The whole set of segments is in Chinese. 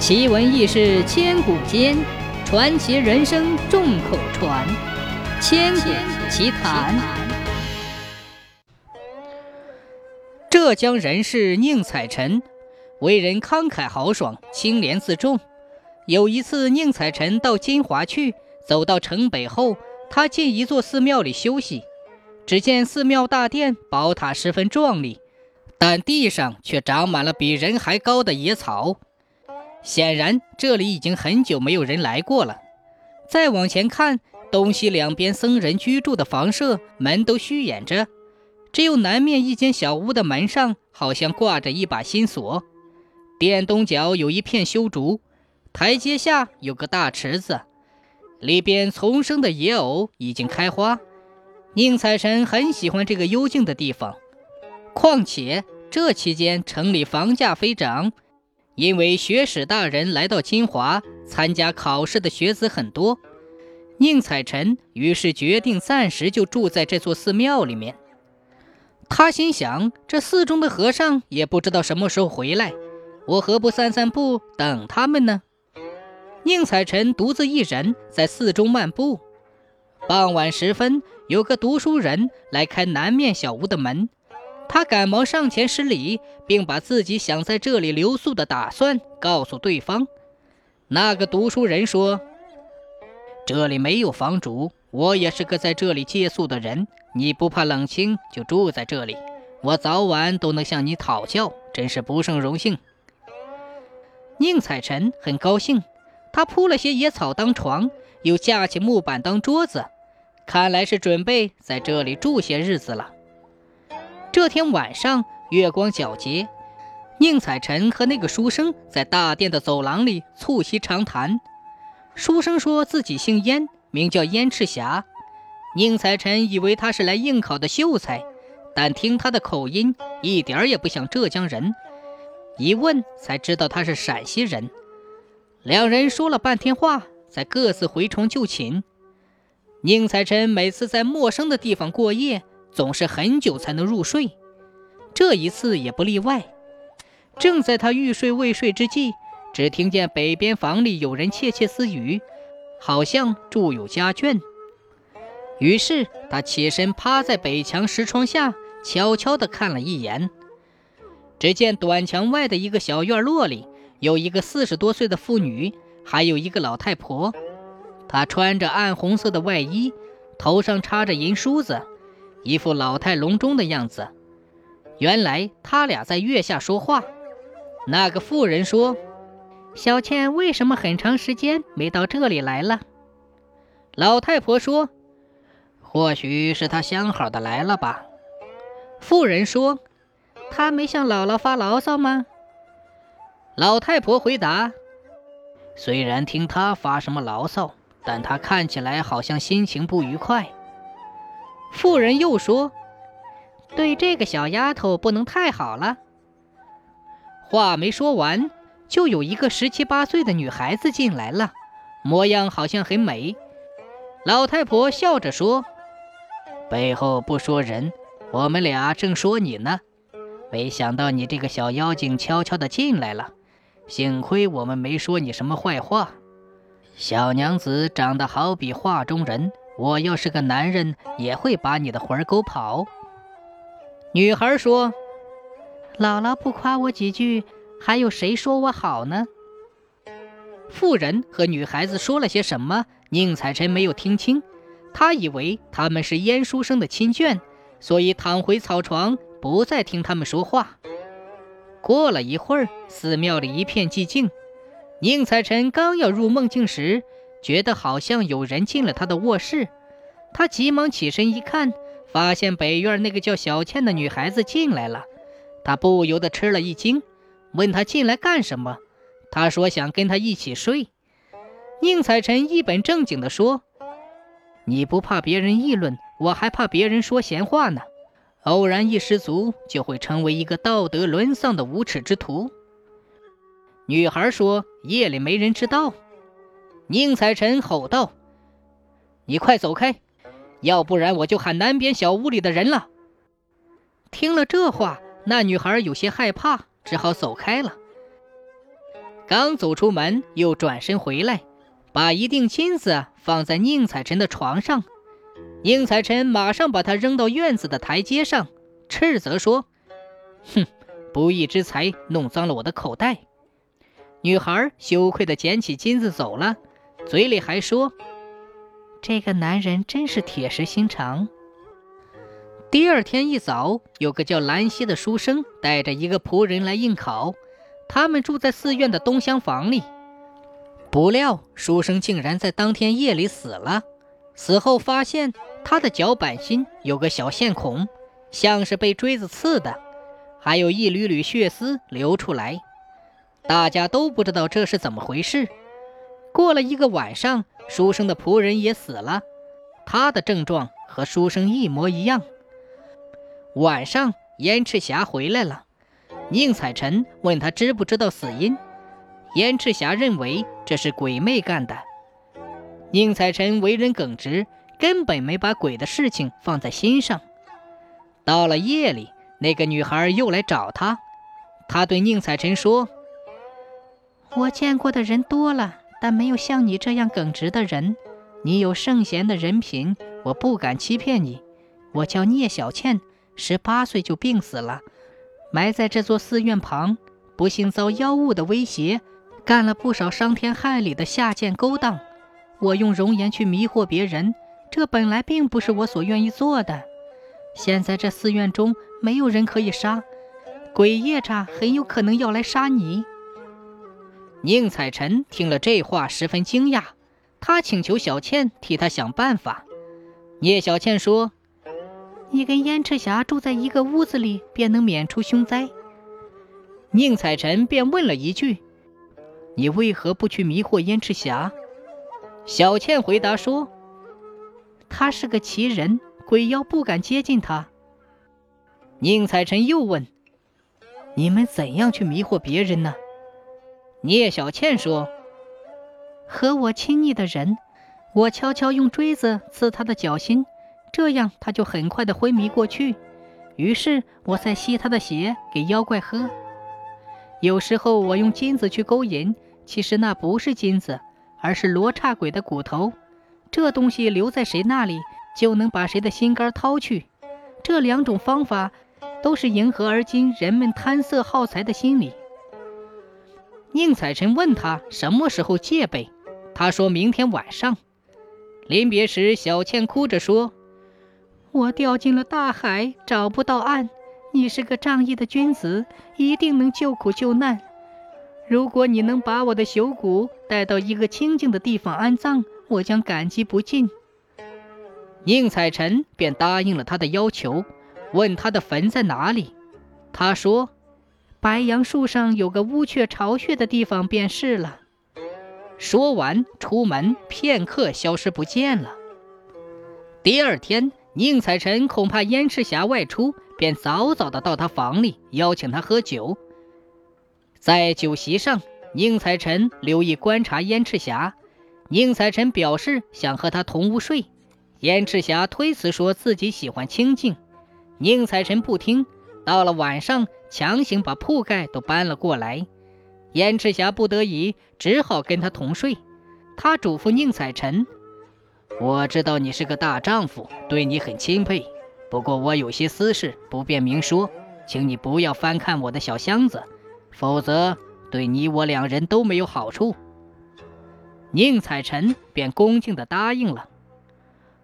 奇闻异事千古间，传奇人生众口传。千古奇谈。浙江人士宁采臣，为人慷慨豪爽，清廉自重。有一次，宁采臣到金华去，走到城北后，他进一座寺庙里休息。只见寺庙大殿宝塔十分壮丽，但地上却长满了比人还高的野草。显然，这里已经很久没有人来过了。再往前看，东西两边僧人居住的房舍门都虚掩着，只有南面一间小屋的门上好像挂着一把新锁。殿东角有一片修竹，台阶下有个大池子，里边丛生的野藕已经开花。宁采臣很喜欢这个幽静的地方，况且这期间城里房价飞涨。因为学史大人来到金华参加考试的学子很多，宁采臣于是决定暂时就住在这座寺庙里面。他心想，这寺中的和尚也不知道什么时候回来，我何不散散步等他们呢？宁采臣独自一人在寺中漫步。傍晚时分，有个读书人来开南面小屋的门。他赶忙上前施礼，并把自己想在这里留宿的打算告诉对方。那个读书人说：“这里没有房主，我也是个在这里借宿的人。你不怕冷清，就住在这里，我早晚都能向你讨教，真是不胜荣幸。”宁采臣很高兴，他铺了些野草当床，又架起木板当桌子，看来是准备在这里住些日子了。这天晚上，月光皎洁，宁采臣和那个书生在大殿的走廊里促膝长谈。书生说自己姓燕，名叫燕赤霞。宁采臣以为他是来应考的秀才，但听他的口音，一点儿也不像浙江人。一问才知道他是陕西人。两人说了半天话，才各自回床就寝。宁采臣每次在陌生的地方过夜。总是很久才能入睡，这一次也不例外。正在他欲睡未睡之际，只听见北边房里有人窃窃私语，好像住有家眷。于是他起身趴在北墙石窗下，悄悄地看了一眼。只见短墙外的一个小院落里，有一个四十多岁的妇女，还有一个老太婆。她穿着暗红色的外衣，头上插着银梳子。一副老态龙钟的样子，原来他俩在月下说话。那个妇人说：“小倩为什么很长时间没到这里来了？”老太婆说：“或许是她相好的来了吧。”妇人说：“她没向姥姥发牢骚吗？”老太婆回答：“虽然听她发什么牢骚，但她看起来好像心情不愉快。”妇人又说：“对这个小丫头不能太好了。”话没说完，就有一个十七八岁的女孩子进来了，模样好像很美。老太婆笑着说：“背后不说人，我们俩正说你呢。没想到你这个小妖精悄悄地进来了，幸亏我们没说你什么坏话。小娘子长得好比画中人。”我要是个男人，也会把你的魂儿勾跑。女孩说：“姥姥不夸我几句，还有谁说我好呢？”妇人和女孩子说了些什么，宁采臣没有听清。他以为他们是燕书生的亲眷，所以躺回草床，不再听他们说话。过了一会儿，寺庙里一片寂静。宁采臣刚要入梦境时，觉得好像有人进了他的卧室，他急忙起身一看，发现北院那个叫小倩的女孩子进来了，他不由得吃了一惊，问她进来干什么？她说想跟他一起睡。宁采臣一本正经地说：“你不怕别人议论，我还怕别人说闲话呢。偶然一失足，就会成为一个道德沦丧的无耻之徒。”女孩说：“夜里没人知道。”宁采臣吼道：“你快走开，要不然我就喊南边小屋里的人了。”听了这话，那女孩有些害怕，只好走开了。刚走出门，又转身回来，把一锭金子放在宁采臣的床上。宁采臣马上把他扔到院子的台阶上，斥责说：“哼，不义之财弄脏了我的口袋。”女孩羞愧地捡起金子走了，嘴里还说：“这个男人真是铁石心肠。”第二天一早，有个叫兰溪的书生带着一个仆人来应考。他们住在寺院的东厢房里，不料书生竟然在当天夜里死了。死后发现他的脚板心有个小线孔，像是被锥子刺的，还有一缕缕血丝流出来。大家都不知道这是怎么回事。过了一个晚上，书生的仆人也死了，他的症状和书生一模一样。晚上，燕赤霞回来了。宁采臣问他知不知道死因，燕赤霞认为这是鬼魅干的。宁采臣为人耿直，根本没把鬼的事情放在心上。到了夜里，那个女孩又来找他，他对宁采臣说：“我见过的人多了，但没有像你这样耿直的人。你有圣贤的人品，我不敢欺骗你。我叫聂小倩，十八岁就病死了。”埋在这座寺院旁，不幸遭妖物的威胁，干了不少伤天害理的下贱勾当。我用容颜去迷惑别人，这本来并不是我所愿意做的。现在这寺院中没有人可以杀，鬼夜叉很有可能要来杀你。宁采臣听了这话，十分惊讶，他请求小倩替他想办法。聂小倩说。你跟燕赤霞住在一个屋子里，便能免除凶灾。宁采臣便问了一句：“你为何不去迷惑燕赤霞？”小倩回答说：“他是个奇人，鬼妖不敢接近他。”宁采臣又问：“你们怎样去迷惑别人呢？”聂小倩说：“和我亲昵的人，我悄悄用锥子刺他的脚心。”这样他就很快的昏迷过去，于是我再吸他的血给妖怪喝。有时候我用金子去勾引，其实那不是金子，而是罗刹鬼的骨头。这东西留在谁那里，就能把谁的心肝掏去。这两种方法都是迎合而今人们贪色好财的心理。宁采臣问他什么时候戒备，他说明天晚上。临别时，小倩哭着说。我掉进了大海，找不到岸。你是个仗义的君子，一定能救苦救难。如果你能把我的朽骨带到一个清静的地方安葬，我将感激不尽。宁采臣便答应了他的要求，问他的坟在哪里。他说：“白杨树上有个乌鹊巢穴的地方便是了。”说完，出门片刻，消失不见了。第二天。宁采臣恐怕燕赤霞外出，便早早的到他房里邀请他喝酒。在酒席上，宁采臣留意观察燕赤霞。宁采臣表示想和他同屋睡，燕赤霞推辞说自己喜欢清静。宁采臣不听，到了晚上，强行把铺盖都搬了过来。燕赤霞不得已，只好跟他同睡。他嘱咐宁采臣。我知道你是个大丈夫，对你很钦佩。不过我有些私事不便明说，请你不要翻看我的小箱子，否则对你我两人都没有好处。宁采臣便恭敬地答应了。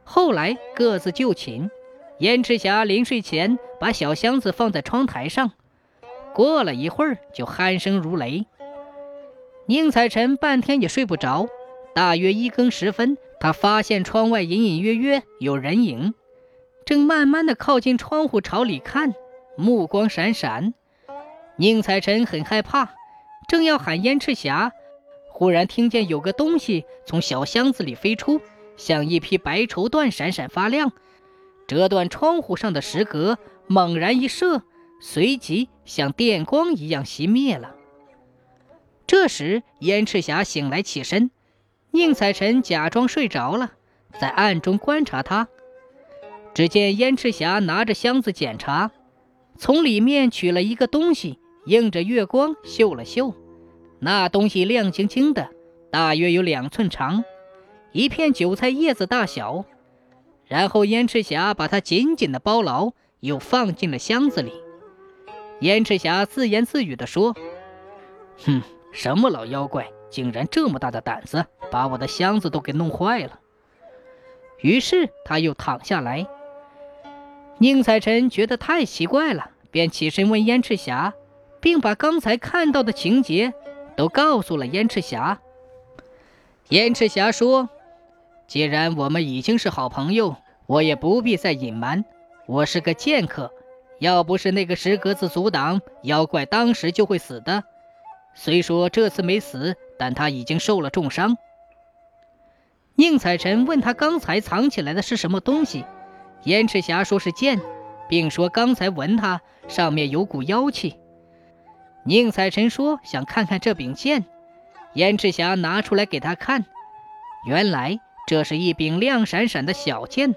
后来各自就寝，燕赤霞临睡前把小箱子放在窗台上，过了一会儿就鼾声如雷。宁采臣半天也睡不着，大约一更时分。他发现窗外隐隐约约有人影，正慢慢的靠近窗户朝里看，目光闪闪。宁采臣很害怕，正要喊燕赤霞，忽然听见有个东西从小箱子里飞出，像一匹白绸缎，闪闪发亮，折断窗户上的石格，猛然一射，随即像电光一样熄灭了。这时，燕赤霞醒来起身。宁采臣假装睡着了，在暗中观察他。只见燕赤霞拿着箱子检查，从里面取了一个东西，映着月光嗅了嗅，那东西亮晶晶的，大约有两寸长，一片韭菜叶子大小。然后燕赤霞把它紧紧地包牢，又放进了箱子里。燕赤霞自言自语地说：“哼，什么老妖怪，竟然这么大的胆子，把我的箱子都给弄坏了。”于是他又躺下来。宁采臣觉得太奇怪了，便起身问燕赤霞，并把刚才看到的情节都告诉了燕赤霞。燕赤霞说。既然我们已经是好朋友，我也不必再隐瞒。我是个剑客，要不是那个石格子阻挡，妖怪当时就会死的。虽说这次没死，但他已经受了重伤。宁采臣问他刚才藏起来的是什么东西，燕赤霞说是剑，并说刚才闻它上面有股妖气。宁采臣说想看看这柄剑，燕赤霞拿出来给他看，原来。这是一柄亮闪闪的小剑。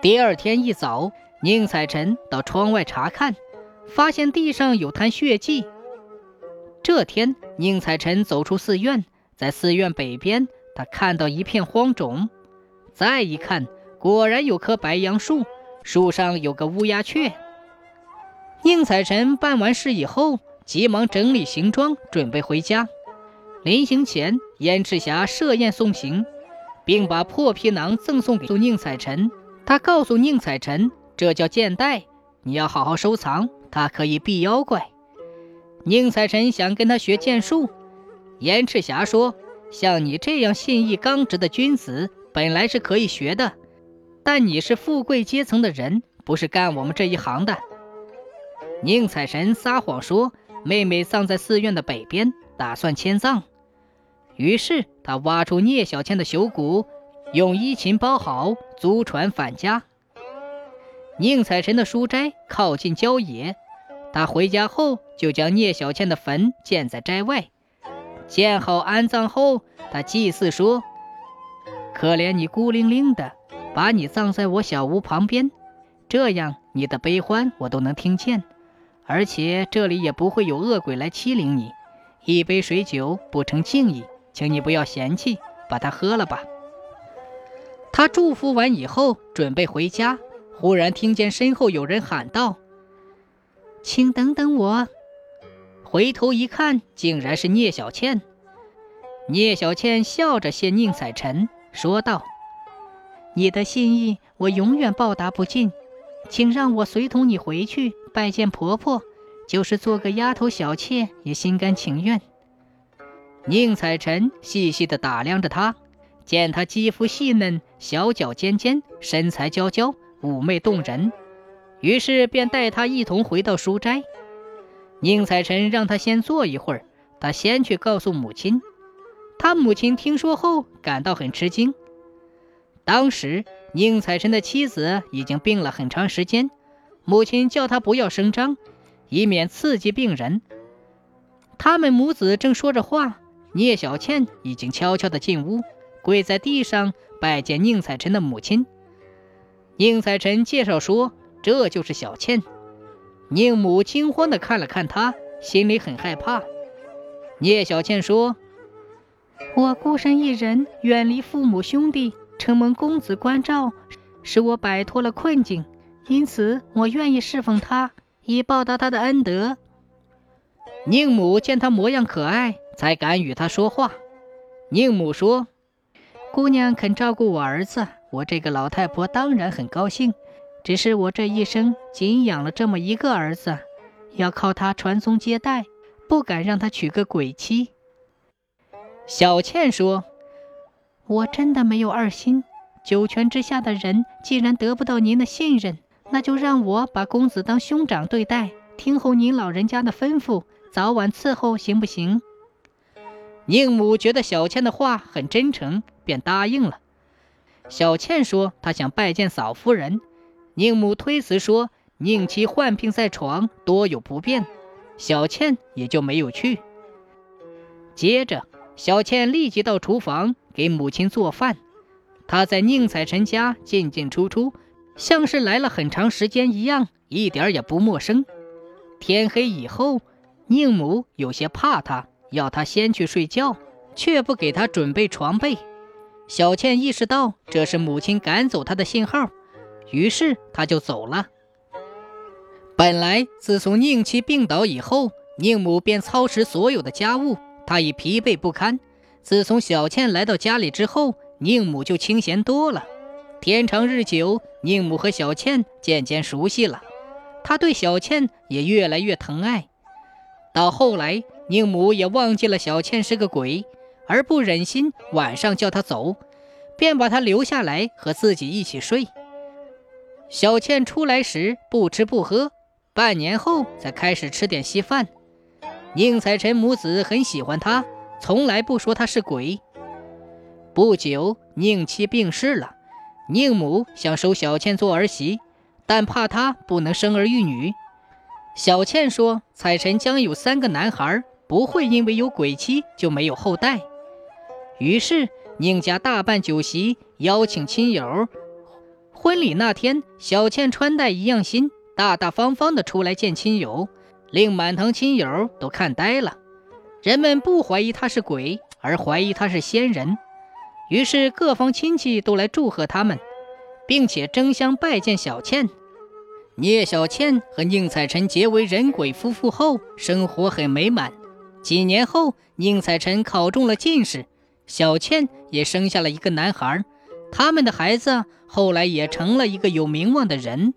第二天一早，宁采臣到窗外查看，发现地上有滩血迹。这天，宁采臣走出寺院，在寺院北边，他看到一片荒冢。再一看，果然有棵白杨树，树上有个乌鸦雀。宁采臣办完事以后，急忙整理行装，准备回家。临行前，燕赤霞设宴送行。并把破皮囊赠送给宁采臣。他告诉宁采臣：“这叫剑袋，你要好好收藏，它可以避妖怪。”宁采臣想跟他学剑术。燕赤霞说：“像你这样信义刚直的君子，本来是可以学的，但你是富贵阶层的人，不是干我们这一行的。”宁采臣撒谎说：“妹妹葬在寺院的北边，打算迁葬。”于是他挖出聂小倩的朽骨，用衣裙包好，租船返家。宁采臣的书斋靠近郊野，他回家后就将聂小倩的坟建在斋外。建好安葬后，他祭祀说：“可怜你孤零零的，把你葬在我小屋旁边，这样你的悲欢我都能听见，而且这里也不会有恶鬼来欺凌你。一杯水酒不成敬意。”请你不要嫌弃，把它喝了吧。他祝福完以后，准备回家，忽然听见身后有人喊道：“请等等我！”回头一看，竟然是聂小倩。聂小倩笑着谢宁采臣，说道：“你的心意我永远报答不尽，请让我随同你回去拜见婆婆，就是做个丫头小妾也心甘情愿。”宁采臣细细地打量着她，见她肌肤细嫩，小脚尖尖，身材娇娇，妩媚动人，于是便带她一同回到书斋。宁采臣让她先坐一会儿，他先去告诉母亲。他母亲听说后感到很吃惊。当时宁采臣的妻子已经病了很长时间，母亲叫他不要声张，以免刺激病人。他们母子正说着话。聂小倩已经悄悄地进屋，跪在地上拜见宁采臣的母亲。宁采臣介绍说：“这就是小倩。”宁母惊慌地看了看她，心里很害怕。聂小倩说：“我孤身一人，远离父母兄弟，承蒙公子关照，使我摆脱了困境，因此我愿意侍奉他，以报答他的恩德。”宁母见他模样可爱。才敢与他说话。宁母说：“姑娘肯照顾我儿子，我这个老太婆当然很高兴。只是我这一生仅养了这么一个儿子，要靠他传宗接代，不敢让他娶个鬼妻。”小倩说：“我真的没有二心。九泉之下的人既然得不到您的信任，那就让我把公子当兄长对待，听候您老人家的吩咐，早晚伺候，行不行？”宁母觉得小倩的话很真诚，便答应了。小倩说她想拜见嫂夫人，宁母推辞说宁妻患病在床，多有不便，小倩也就没有去。接着，小倩立即到厨房给母亲做饭。她在宁采臣家进进出出，像是来了很长时间一样，一点也不陌生。天黑以后，宁母有些怕他，要他先去睡觉，却不给他准备床被。小倩意识到这是母亲赶走她的信号，于是她就走了。本来自从宁妻病倒以后，宁母便操持所有的家务，她已疲惫不堪。自从小倩来到家里之后，宁母就清闲多了。天长日久，宁母和小倩渐渐熟悉了，她对小倩也越来越疼爱。到后来，宁母也忘记了小倩是个鬼。而不忍心晚上叫她走，便把她留下来和自己一起睡。小倩出来时不吃不喝，半年后才开始吃点稀饭。宁采臣母子很喜欢她，从来不说她是鬼。不久，宁妻病逝了，宁母想收小倩做儿媳，但怕她不能生儿育女。小倩说：“采臣将有三个男孩，不会因为有鬼妻就没有后代。”于是宁家大办酒席，邀请亲友。婚礼那天，小倩穿戴一样新，大大方方的出来见亲友，令满堂亲友都看呆了。人们不怀疑她是鬼，而怀疑她是仙人。于是各方亲戚都来祝贺他们，并且争相拜见小倩。聂小倩和宁采臣结为人鬼夫妇后，生活很美满。几年后，宁采臣考中了进士。小倩也生下了一个男孩，他们的孩子后来也成了一个有名望的人。